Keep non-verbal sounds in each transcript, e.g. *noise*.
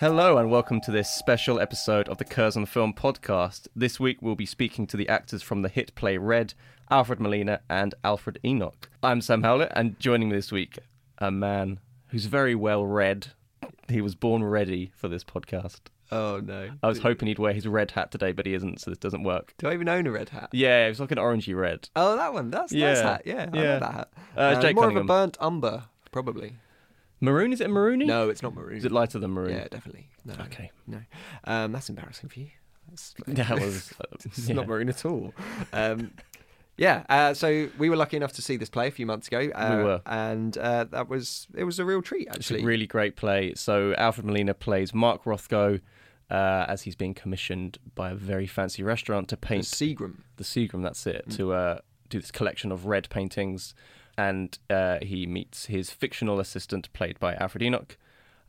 Hello and welcome to this special episode of the Curzon Film Podcast. This week we'll be speaking to the actors from the hit play Red, Alfred Molina and Alfred Enoch. I'm Sam Howlett and joining me this week, a man who's very well read. He was born ready for this podcast. Oh no! I was hoping he'd wear his red hat today, but he isn't, so this doesn't work. Do I even own a red hat? Yeah, it was like an orangey red. Oh, that one. That's Yeah. nice hat. Yeah, I Yeah. love that hat. Uh, Jake more Cunningham. of a burnt umber, probably. Maroon? Is it maroony? No, it's not maroon. Is it lighter than maroon? Yeah, definitely. No. Okay. No. Um, that's embarrassing for you. That's, *laughs* That was. *laughs* uh, it's yeah. not maroon at all. Um, yeah. Uh, so we were lucky enough to see this play a few months ago. Uh, We were. and uh, that was it was a real treat It's actually. a really great play. So Alfred Molina plays Mark Rothko uh, as he's being commissioned by a very fancy restaurant to paint Seagram. the Seagram. That's Mm. it to uh, do this collection of red paintings, and uh, he meets his fictional assistant played by Alfred Enoch.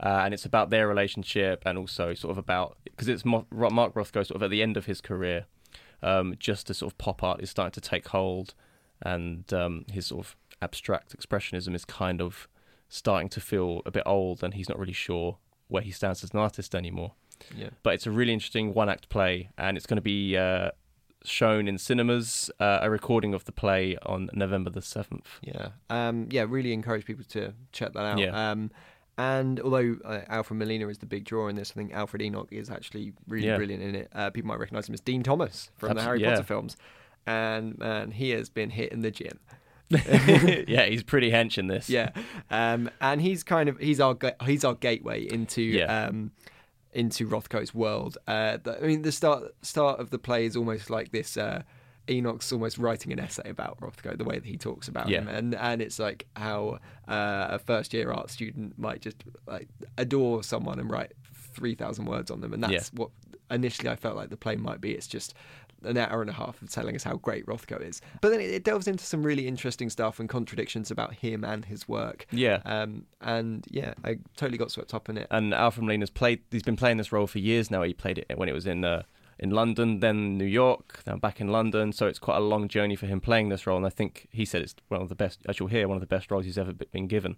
Uh, and it's about their relationship, and also sort of about because it's Mark Rothko sort of at the end of his career, um, just as sort of pop art is starting to take hold, and um, his sort of abstract expressionism is kind of starting to feel a bit old, and he's not really sure where he stands as an artist anymore. Yeah. But it's a really interesting one act play, and it's going to be uh, shown in cinemas. Uh, a recording of the play on November the seventh. Yeah. Um, yeah, really encourage people to check that out. Yeah. Um, and although uh, Alfred Molina is the big draw in this, I think Alfred Enoch is actually really Yeah. brilliant in it. Uh, people might recognise him as Dean Thomas from the Harry yeah. Potter films. And man, he has been hit in the gym. *laughs* *laughs* yeah, he's pretty hench in this. Yeah, um, and he's kind of he's our he's our gateway into Yeah. um, into Rothko's world. Uh, I mean, the start start of the play is almost like this. Uh, Enoch's almost writing an essay about Rothko, the way that he talks about Yeah. him, and and it's like how uh, a first year art student might just like adore someone and write three thousand words on them, and that's Yeah. what initially I felt like the play might be. It's just an hour and a half of telling us how great Rothko is, but then it, it delves into some really interesting stuff and contradictions about him and his work. Yeah. Um, and yeah, I totally got swept up in it. And Alfred Molina's played. He's been playing this role for years now. He played it when it was in uh, in London, then New York, now back in London. So it's quite a long journey for him playing this role. And I think he said it's one of the best. As you'll hear, one of the best roles he's ever been given.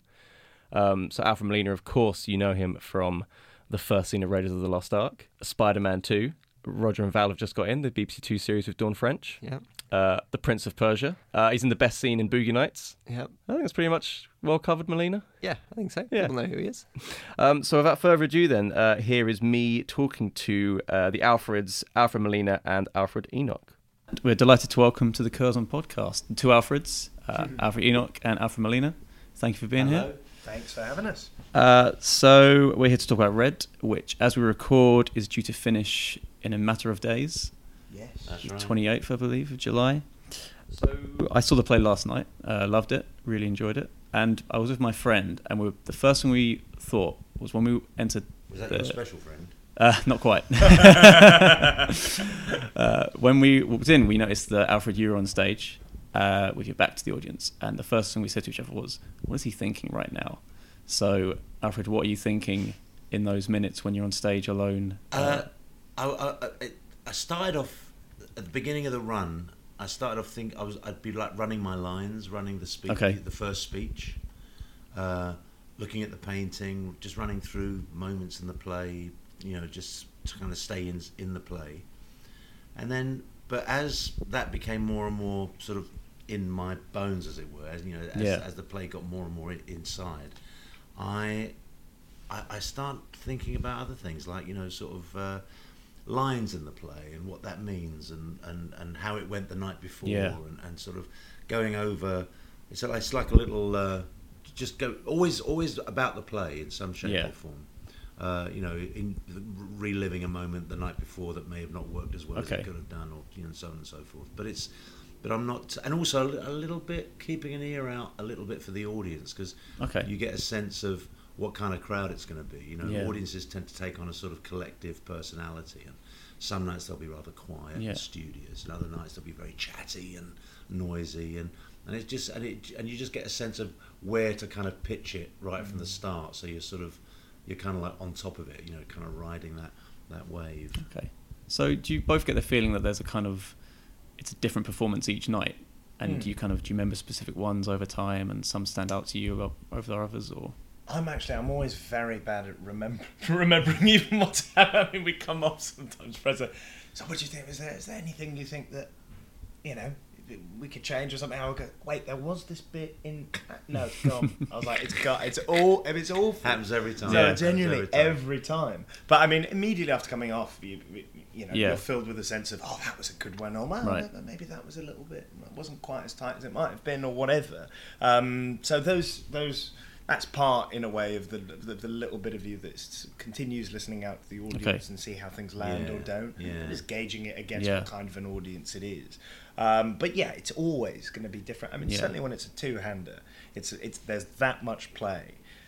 Um, so Alfred Molina, of course, you know him from the first scene of Raiders of the Lost Ark, Spider-Man Two. Roger and Val have just got in the BBC Two series with Dawn French. Yeah, Uh, the Prince of Persia. Uh, he's in the best scene in Boogie Nights. yeah, I think that's pretty much well covered, Molina. yeah. I think so. Yeah. People know who he is. *laughs* Um, so without further ado, then uh, here is me talking to uh, the Alfreds, Alfred Molina and Alfred Enoch. We're delighted to welcome to the Curzon podcast two Alfreds, uh, Alfred Enoch and Alfred Molina. Thank you for being here. Thanks for having us. Uh, so we're here to talk about Red, which, as we record, is due to finish in a matter of days, Yes. the 28th, I believe, of July. So I saw the play last night, uh, loved it, really enjoyed it, and I was with my friend, and we the first thing we thought was when we entered. Was that the, your special friend? Uh, not quite. *laughs* uh, when we walked in, we noticed that Alfred, you were on stage uh, with your back to the audience, and the first thing we said to each other was, "What is he thinking right now?" So, Alfred, what are you thinking in those minutes when you're on stage alone? Uh, I, I, I, started off at the beginning of the run. I started off think I was I'd be like running my lines, running the speech, Okay. the first speech, uh, looking at the painting, just running through moments in the play. You know, just to kind of stay in in the play, and then. But as that became more and more sort of in my bones, as it were, as you know, as, Yeah. as the play got more and more inside, I I, I start thinking about other things, like you know, sort of uh, lines in the play and what that means, and, and, and how it went the night before, Yeah. and, and sort of going over. It's like, it's like a little uh, just go always always about the play in some shape Yeah. or form. Uh, you know, in reliving a moment the night before that may have not worked as well as it could have done, or you know, so on and so forth. But it's, but I'm not, and also a a little bit keeping an ear out a little bit for the audience because Okay. you get a sense of what kind of crowd it's going to be. You know, Yeah. audiences tend to take on a sort of collective personality, and some nights they'll be rather quiet Yeah. and studious, and other nights they'll be very chatty and noisy, and and it's just and it and you just get a sense of where to kind of pitch it right from the start. So you're sort of you're kind of like on top of it, you know, kind of riding that that wave. Okay. So do you both get the feeling that there's a kind of it's a different performance each night, and Hmm. do you kind of do you remember specific ones over time, and some stand out to you o- over the others, or I'm actually I'm always very bad at remember, *laughs* remembering even what's *laughs* happening. I mean, we come off sometimes, Fraser. So what do you think? Is there is there anything you think that you know we could change or something? I'll go. Wait, there was this bit in. No, it's gone. I was like, it's gone. It's all. It's all. *laughs* Happens every time. No, Happens genuinely every every time. time. But I mean, immediately after coming off, you, you know, Yeah. you're filled with a sense of, oh, that was a good one, or well, Right. maybe that was a little bit, it wasn't quite as tight as it might have been, or whatever. Um, so those those that's part in a way of the the, the little bit of you that continues listening out to the audience Okay. and see how things land or don't, yeah. is gauging it against Yeah. what kind of an audience it is. Um, but yeah, it's always going to be different. I mean, Yeah. certainly when it's a two-hander, it's it's there's that much play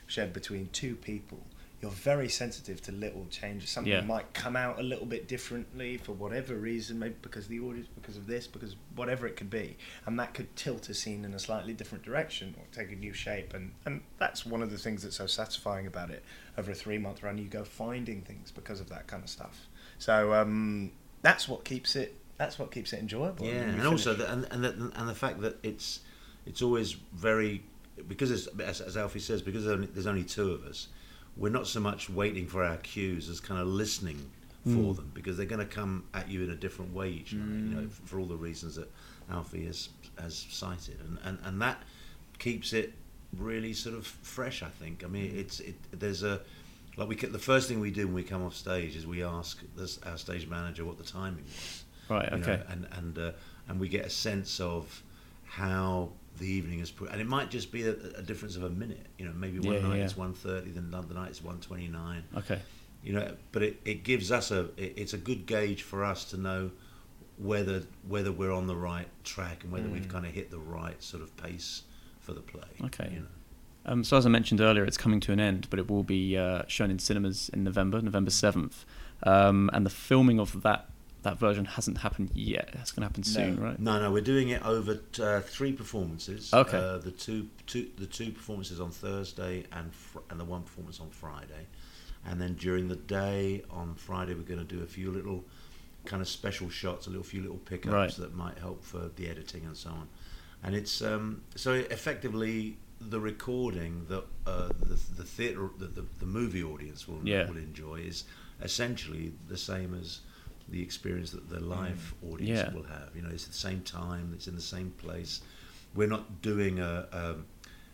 shared between two people. You're very sensitive to little changes. Something Yeah. might come out a little bit differently for whatever reason, maybe because of the audience, because of this, because whatever it could be, and that could tilt a scene in a slightly different direction or take a new shape. And and that's one of the things that's so satisfying about it. Over a three-month run, you go finding things because of that kind of stuff. So um, that's what keeps it. That's what keeps it enjoyable. Yeah, when you and also the, and and the, and the fact that it's it's always very because it's, as, as Alfie says because there's only two of us. We're not so much waiting for our cues as kind of listening for hmm. them because they're going to come at you in a different way each night. You know, hmm. for all the reasons that Alfie has has cited, and and, and that keeps it really sort of fresh. I think. I mean, hmm. it's it. There's a like we the first thing we do when we come off stage is we ask this, our stage manager what the timing was right? you know, Okay. and and uh, and we get a sense of how the evening is put, and it might just be a, a difference of a minute. You know, maybe one Yeah, night yeah. it's one thirty, then another night it's one twenty nine. okay. You know, but it, it gives us a it, it's a good gauge for us to know whether whether we're on the right track and whether we've kind of hit the right sort of pace for the play. Okay. You know. Um, so as I mentioned earlier, it's coming to an end, but it will be uh, shown in cinemas in November, November seventh, um, and the filming of that that version hasn't happened yet. That's going to happen soon, right? No, no, we're doing it over uh, three performances. Okay. Uh, the two, two, the two performances on Thursday and fr- and the one performance on Friday, and then during the day on Friday we're going to do a few little kind of special shots, a little few little pickups Right. that might help for the editing and so on. And it's um, so effectively the recording that uh, the the theatre the, the, the movie audience will Yeah. will enjoy is essentially the same as the experience that the live audience Mm. Yeah. will have. You know, it's at the same time, it's in the same place. We're not doing a um,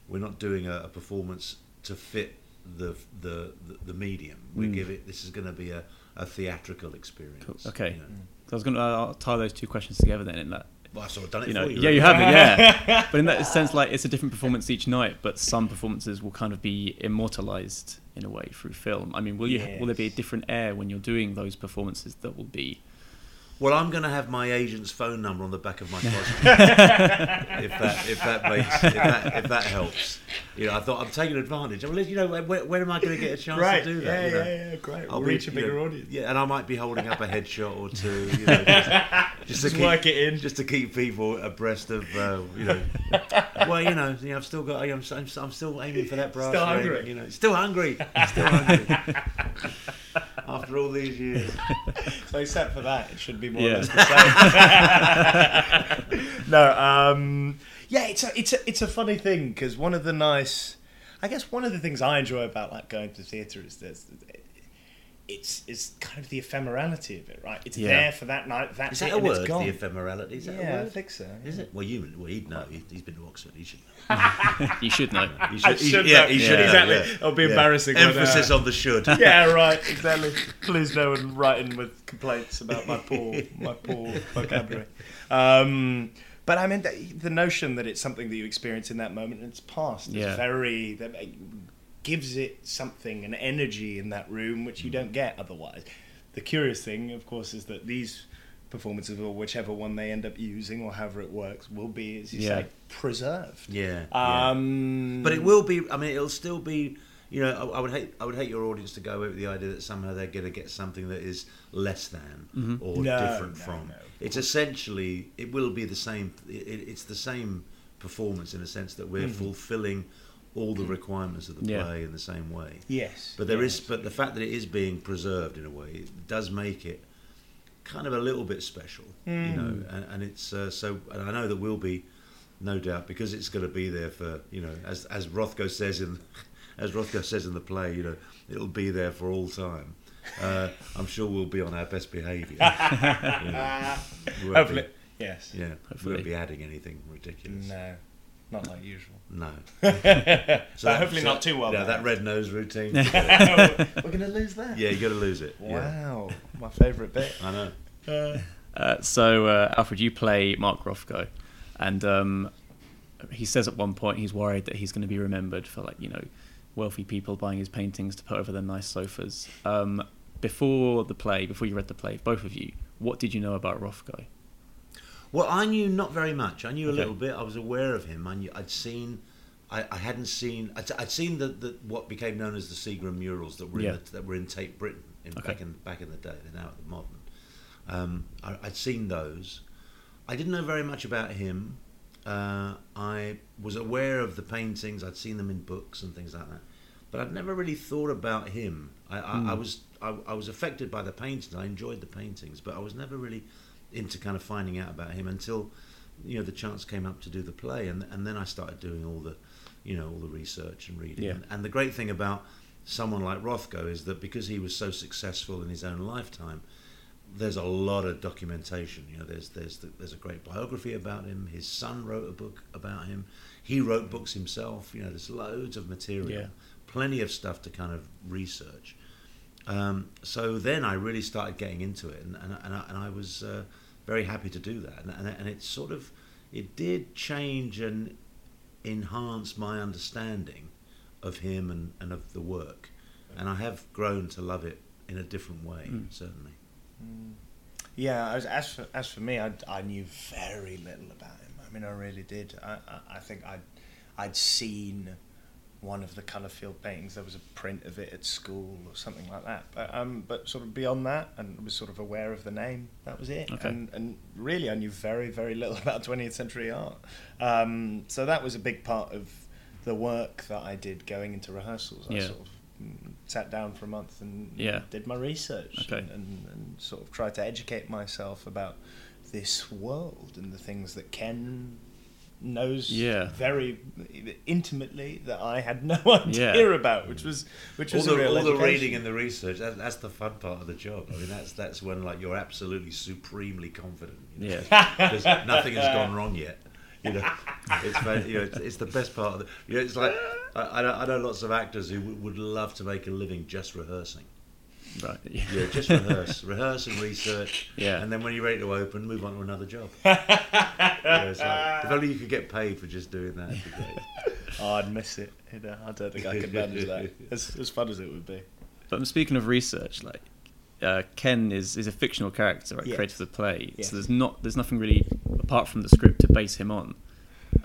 we're not doing a, a performance to fit the the the, the medium. We Mm. give it. This is going to be a, a theatrical experience. Cool. Okay. you know. So I was going to uh, tie those two questions together then. In that, Well, I've sort of done it you know, for you. yeah, you have it, yeah. but in that *laughs* sense, like it's a different performance each night, but some performances will kind of be immortalized in a way through film. I mean, will you? Will there be a different air when you're doing those performances that will be? Well, I'm going to have my agent's phone number on the back of my *laughs* costume. if that if that makes if that, if that helps. You know, I thought I'm taking advantage. Well, you know, where, where am I going to get a chance Great. to do that? Yeah, you know? yeah, yeah, great. I'll We'll be- reach a you bigger know, audience. Yeah, and I might be holding up a headshot or two. You know, just, *laughs* just, Just to work keep, it in. just to keep people abreast of, uh, you know. *laughs* well, you know, you know, I've still got. I'm, I'm, I'm still aiming for that brass Still ring. You know, still hungry. Still hungry. After all these years. *laughs* So except for that, it should be more Yeah. or less the same. *laughs* no, um, yeah, it's a it's a it's a funny thing because one of the nice, I guess one of the things I enjoy about like going to theatre is this. It's it's kind of the ephemerality of it, right? It's Yeah. there for that night. That's Is that it, a and it's word? gone. The ephemerality. Is that yeah, a I word? think so. Is it? Well, you, well, he'd know. He, he's been to Oxford. He should know. *laughs* You should know. He I he should yeah, know. he Yeah. should know, Exactly. yeah. It'll be Yeah. embarrassing when, Emphasis uh, on the should. *laughs* yeah, *laughs* right, exactly. Please no one write in with complaints about my poor, my poor vocabulary. Um, But I mean, the, the notion that it's something that you experience in that moment and it's past Yeah. is very that gives it something, an energy in that room which you don't get otherwise. The curious thing, of course, is that these performances or whichever one they end up using or however it works will be, as you Yeah. say, preserved. Yeah, yeah. Um, But it will be. I mean, it'll still be. You know, I, I would hate. I would hate your audience to go away with the idea that somehow they're going to get something that is less than or No, different no, from. no. It's essentially. It will be the same. It, it's the same performance in a sense that we're fulfilling all the requirements of the Yeah. play in the same way. Yes. But there yeah, is. But the fact that it is being preserved in a way does make it kind of a little bit special, you know. And, and it's uh, so. And I know that we'll be, no doubt, because it's going to be there for you know, as as Rothko says in, *laughs* as Rothko says in the play, you know, it'll be there for all time. Uh, I'm sure we'll be on our best behaviour. *laughs* you know. Hopefully. be- Yes. yeah, Hopefully. we won't be adding anything ridiculous. No, not like usual. No. *laughs* but that- hopefully not too well. Yeah, that red nose routine. *laughs* *laughs* We're going to lose that. yeah, you got to lose it. Yeah, Wow, my favourite bit. I know. Uh, so, uh, Alfred, you play Mark Rothko, and um, he says at one point he's worried that he's going to be remembered for, like, you know, wealthy people buying his paintings to put over their nice sofas. Um, before the play, before you read the play, both of you, what did you know about Rothko? Well, I knew not very much. I knew a Okay. little bit. I was aware of him. I knew, I'd seen. I, I hadn't seen. I'd, I'd seen the, the what became known as the Seagram murals that were Yeah. in the, that were in Tate Britain in, Okay. back in back in the day. They're now at the Modern. Um, I, I'd seen those. I didn't know very much about him. Uh, I was aware of the paintings. I'd seen them in books and things like that, but I'd never really thought about him. I, I, I was I, I was affected by the paintings. I enjoyed the paintings, but I was never really into kind of finding out about him until you know the chance came up to do the play, and and then I started doing all the you know all the research and reading. Yeah. And, and the great thing about someone like Rothko is that because he was so successful in his own lifetime, there's a lot of documentation. You know, there's there's the, there's a great biography about him. His son wrote a book about him. He wrote books himself. You know, there's loads of material, Yeah. plenty of stuff to kind of research. Um, so then I really started getting into it, and and, and, I, and I was uh, very happy to do that. And, and and it sort of it did change and enhance my understanding of him and, and of the work, and I have grown to love it in a different way, certainly. Yeah, as as for, as for me, I, I knew very little about him. I mean, I really did. I, I, I think I'd I'd seen one of the Colourfield paintings. There was a print of it at school or something like that. But um, but sort of beyond that, and was sort of aware of the name. That was it. Okay. And and really, I knew very very little *laughs* about 20th century art. Um, so that was a big part of the work that I did going into rehearsals. I Yeah. sort of mm, sat down for a month and Yeah. did my research Okay. and, and, and sort of tried to educate myself about this world and the things that Ken knows Yeah. very intimately that I had no *laughs* idea Yeah. about, which was which all was the, a real all the reading and the research that, that's the fun part of the job i mean that's that's when like you're absolutely supremely confident you know, Yeah. *laughs* because nothing has gone wrong yet you know it's you know it's, it's the best part of the you know it's like I, I, know, I know lots of actors who would, would love to make a living just rehearsing Right. yeah just rehearse *laughs* rehearse and research Yeah. and then when you're ready to open move on to another job *laughs* yeah, it's like, if only you could get paid for just doing that it'd be great. *laughs* Oh, I'd miss it. You know, I don't think I could manage that. As, as fun as it would be. But I'm speaking of research, like uh, Ken is, is a fictional character, right? Yeah. Created for the play. Yeah. So there's not there's nothing really apart from the script to base him on.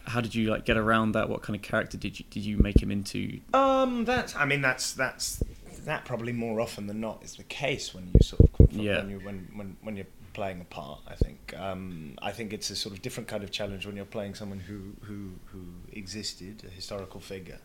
How did you like get around that? What kind of character did you did you make him into? Um, that's. I mean, that's that's that probably more often than not is the case when you sort of confront, Yeah. when you when, when when you're playing a part. I think. Um, I think it's a sort of different kind of challenge when you're playing someone who who who existed, a historical figure.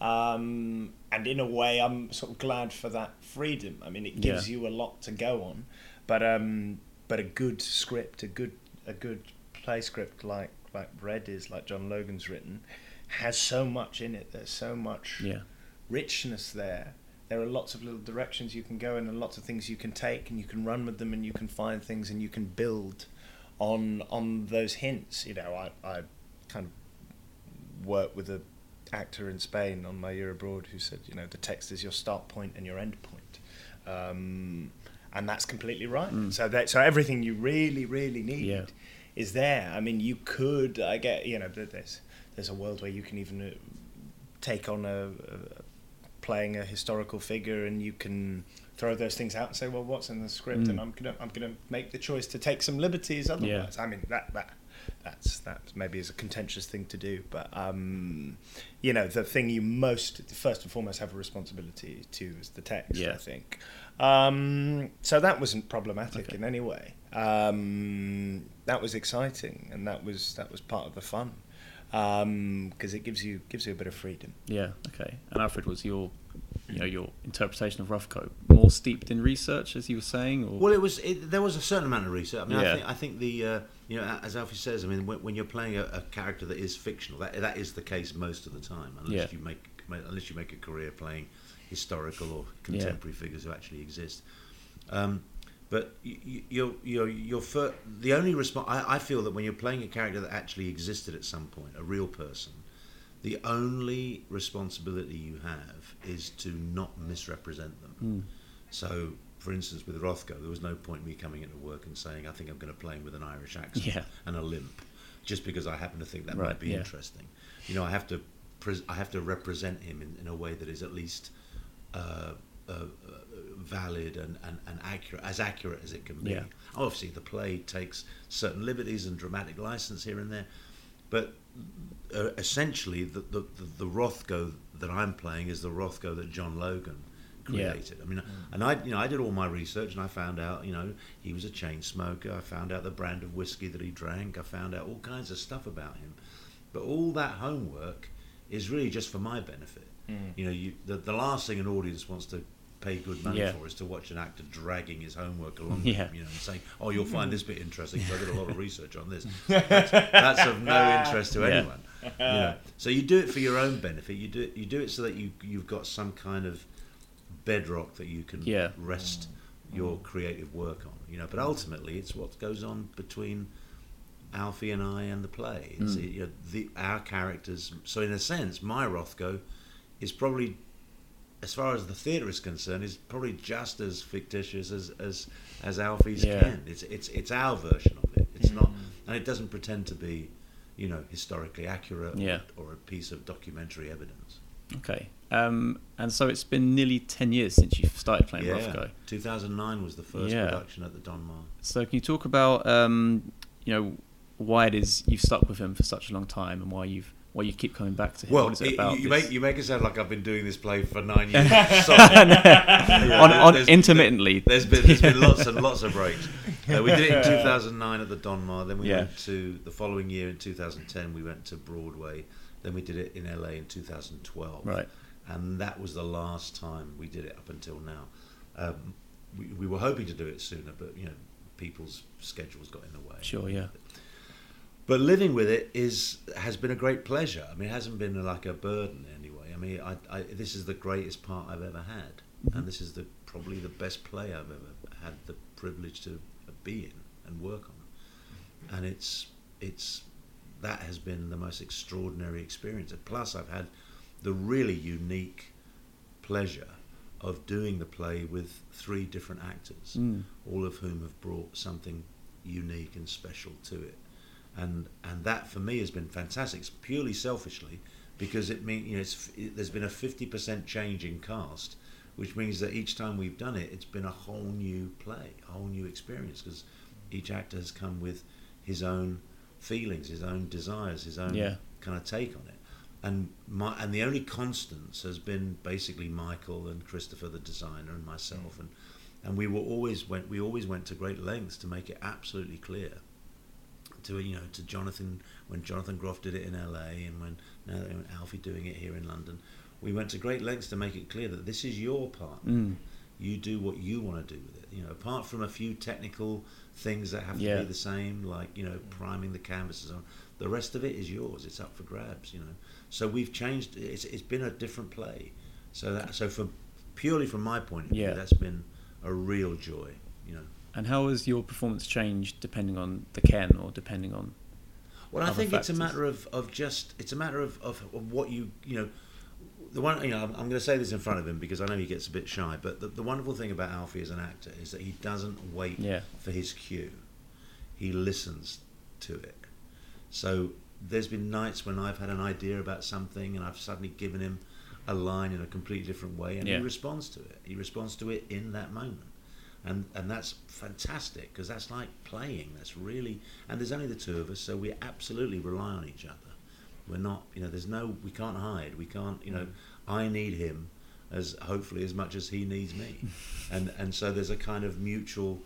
Um, and in a way, I'm sort of glad for that freedom. I mean, it gives Yeah. you a lot to go on, but um, but a good script, a good a good play script like like Red is, like John Logan's written, has so much in it. There's so much Yeah. richness there. There are lots of little directions you can go in and lots of things you can take and you can run with them and you can find things and you can build on on those hints. You know, I, I kind of worked with a actor in Spain on my year abroad who said, you know, the text is your start point and your end point. Um, and that's completely right. So that so everything you really, really need Yeah. is there. I mean, you could. I get you know. There's there's a world where you can even uh, take on a, a playing a historical figure, and you can throw those things out and say, well, what's in the script, Mm. and I'm gonna I'm gonna make the choice to take some liberties. Otherwise, I mean that that. That's that maybe is a contentious thing to do, but um, you know the thing you most first and foremost have a responsibility to is the text. Yeah. I think. Um, so that wasn't problematic Okay. in any way. Um, that was exciting, and that was that was part of the fun because it gives you gives you a bit of freedom. Yeah. Okay. And Alfred, was your, you know, your interpretation of Rothko more steeped in research, as you were saying, or Well, it was. It, there was a certain amount of research. I mean, Yeah. I think I think the uh, you know as Alfie says. I mean, when, when you're playing a, a character that is fictional, that that is the case most of the time, unless Yeah. you make unless you make a career playing historical or contemporary figures who actually exist. Um, but you, you, you're you're fir- the only response. I, I feel that when you're playing a character that actually existed at some point, a real person, the only responsibility you have is to not misrepresent them. So, for instance, with Rothko, there was no point me coming into work and saying, I think I'm going to play him with an Irish accent Yeah. and a limp, just because I happen to think that Right, might be yeah. interesting. You know, I have to pres- I have to represent him in, in a way that is at least uh, uh, uh, valid and, and, and accurate, as accurate as it can be. Yeah. Obviously, the play takes certain liberties and dramatic license here and there, but uh, essentially, the, the, the, the Rothko that I'm playing is the Rothko that John Logan Yeah. created. I mean, and I, you know, I did all my research and I found out, you know, he was a chain smoker. I found out the brand of whiskey that he drank. I found out all kinds of stuff about him. But all that homework is really just for my benefit. You know, you, the, the last thing an audience wants to pay good money Yeah. for is to watch an actor dragging his homework along *laughs* Yeah. him, you know, and saying, "Oh, you'll find this bit interesting because I did a lot of research on this." *laughs* That's, that's of no interest to anyone. You know, so you do it for your own benefit. You do it. You do it so that you you've got some kind of bedrock that you can Yeah. rest your creative work on. You know, but ultimately, it's what goes on between Alfie and I and the play. It's, Mm. you know, the our characters. So in a sense, my Rothko is probably, as far as the theatre is concerned, is probably just as fictitious as as, as Alfie's Yeah. Ken. It's it's it's our version of it. It's not, and it doesn't pretend to be, you know, historically accurate Yeah. or, or a piece of documentary evidence. okay? Um, and so it's been nearly ten years since you started playing yeah, Rothko. 2009 was the first Yeah. production at the Donmar. So can you talk about, um, you know, why it is you've stuck with him for such a long time, and why you've why you keep coming back to him? Well, what is it about? you, this? make you make it sound like I've been doing this play for nine *laughs* years. *laughs* Yeah, On- on- there's- intermittently. There's been there's been lots and lots of *laughs* breaks. Uh, we did it in 2009 at the Donmar. Then we Yeah. went to the following year in 2010. We went to Broadway. Then we did it in LA in 2012. Right. And that was the last time we did it up until now. Um, we, we were hoping to do it sooner, but you know, people's schedules got in the way. Sure, yeah. But living with it is has been a great pleasure. I mean, it hasn't been like a burden anyway. I mean, I, I, this is the greatest part I've ever had, and this is the probably the best play I've ever had the privilege to be in and work on. And it's it's that has been the most extraordinary experience. And plus, I've had the really unique pleasure of doing the play with three different actors, Mm. all of whom have brought something unique and special to it and and that for me has been fantastic. It's purely selfishly because it means you know it's, it, there's been a fifty percent change in cast, which means that each time we've done it, it's been a whole new play, a whole new experience because each actor has come with his own feelings, his own desires, his own Yeah. kind of take on it. And my and the only constants has been basically Michael and Christopher, the designer, and myself, mm. and and we were always went we always went to great lengths to make it absolutely clear to you know to Jonathan when Jonathan Groff did it in LA and when now when Alfie doing it here in London, we went to great lengths to make it clear that this is your part. Mm. You do what you want to do with it. You know, apart from a few technical things that have Yeah. to be the same, like you know priming the canvases on. The rest of it is yours. It's up for grabs. You know, so we've changed. It's it's been a different play. So that so from purely from my point of view, Yeah. that's been a real joy. You know. And how has your performance changed depending on the Ken or depending on? Well, I think it's a matter of, of just it's a matter of, of, of what you you know the one you know I'm, I'm going to say this in front of him because I know he gets a bit shy but the, the wonderful thing about Alfie as an actor is that he doesn't wait Yeah. for his cue he listens to it. So there's been nights when I've had an idea about something and I've suddenly given him a line in a completely different way, and Yeah. he responds to it. He responds to it in that moment, and and that's fantastic because that's like playing. That's really and there's only the two of us, so we absolutely rely on each other. We're not, you know, there's no, we can't hide. We can't, you know, I need him as hopefully as much as he needs me, *laughs* and and so there's a kind of mutual,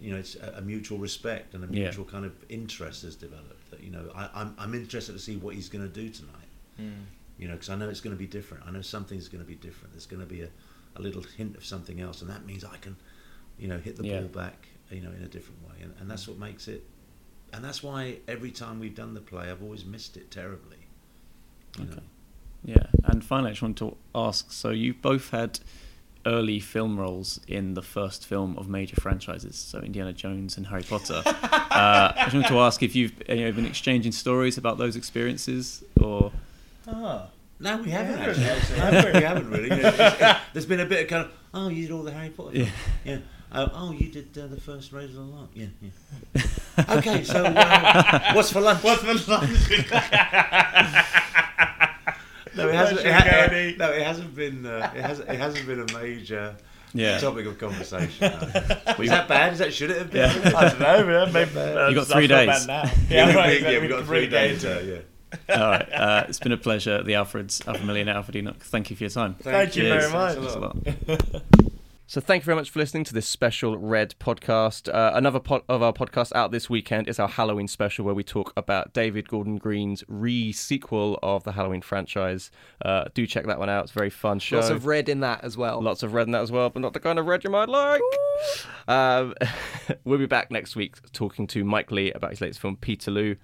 you know, it's a, a mutual respect and a Yeah. mutual kind of interest has developed. That you know, I, I'm I'm interested to see what he's going to do tonight. Hmm. You know, because I know it's going to be different. I know something's going to be different. There's going to be a, a little hint of something else, and that means I can, you know, hit the Yeah. ball back, you know, in a different way, and, and that's what makes it. And that's why every time we've done the play, I've always missed it terribly. You know? Yeah, and finally, I just want to ask: so you've both had early film roles in the first film of major franchises, so Indiana Jones and Harry Potter. *laughs* uh, I just want to ask if you've you know, been exchanging stories about those experiences, or Ah. No, we haven't Yeah, actually. actually. *laughs* no, we haven't really. You know, it's- it's- there's been a bit of kind of, oh, you did all the Harry Potter. Yeah. Yeah. Oh, oh, you did uh, the first Raiders of the Lock. Yeah, yeah. *laughs* okay, so uh, what's for lunch? What's for lunch? *laughs* No, it hasn't. It, ha- it- no, it hasn't been. Uh, it hasn't. It hasn't been a major Yeah. topic of conversation. no. *laughs* Is that bad? Is that should it have been? Yeah. I don't know, man. Maybe, uh, You got three days. now. Yeah, Yeah, right, we, exactly, yeah, we've got three days. Uh, yeah. all right? Uh, it's been a pleasure. The Alfreds, Alfred Molina, Alfred Enoch. Thank you for your time. Thank you Cheers. very much. Thanks a lot. Thanks a lot. So thank you very much for listening to this special Red podcast. Uh, another pod of our podcast out this weekend is our Halloween special, where we talk about David Gordon Green's re-sequel of the Halloween franchise. Uh, do check that one out; it's a very fun show. Lots of red in that as well. Lots of red in that as well, but not the kind of red you might like. Um, *laughs* we'll be back next week talking to Mike Leigh about his latest film, Peterloo.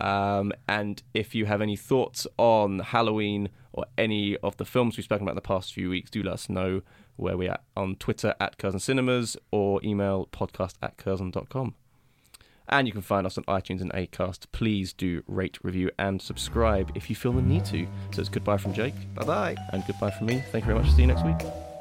Um, and if you have any thoughts on Halloween or any of the films we've spoken about in the past few weeks, do let us know where we're at on Twitter at Curzon Cinemas or email podcast at curzon.com. And you can find us on iTunes and Acast. Please do rate, review, and subscribe if you feel the need to. So it's goodbye from Jake Bye bye. and goodbye from me. Thank you very much. See you next week.